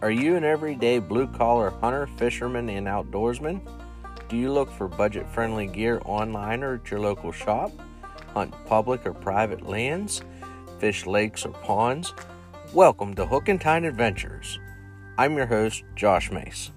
Are you an everyday blue collar hunter, fisherman, and outdoorsman? Do you look for budget friendly gear online or at your local shop? Hunt public or private lands? Fish lakes or ponds? Welcome to Hook and Tine Adventures. I'm your host, Josh Mace.